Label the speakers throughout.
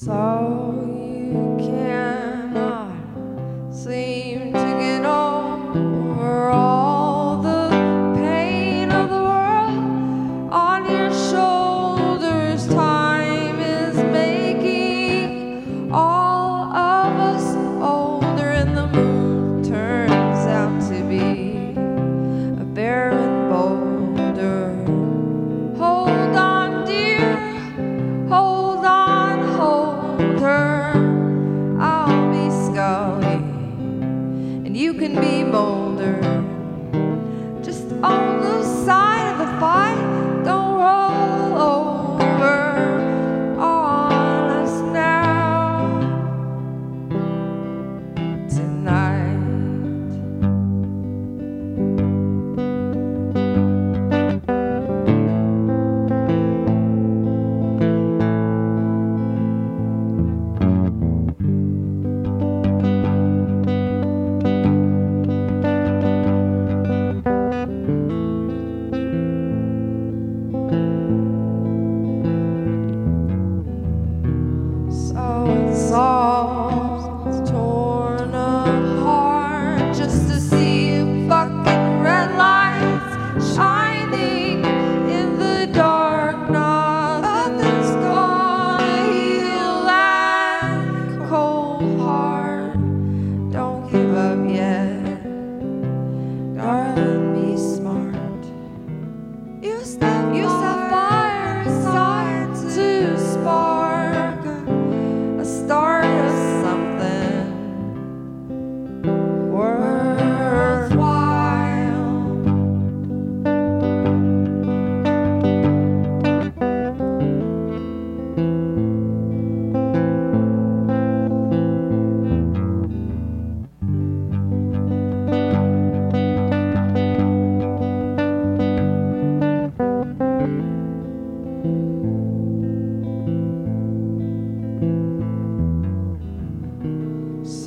Speaker 1: so be bolder. Just all those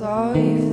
Speaker 1: sorry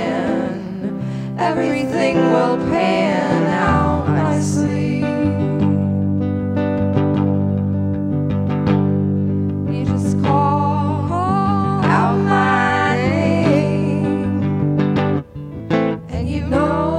Speaker 1: everything will pan out nicely. You just call out my name, and you know.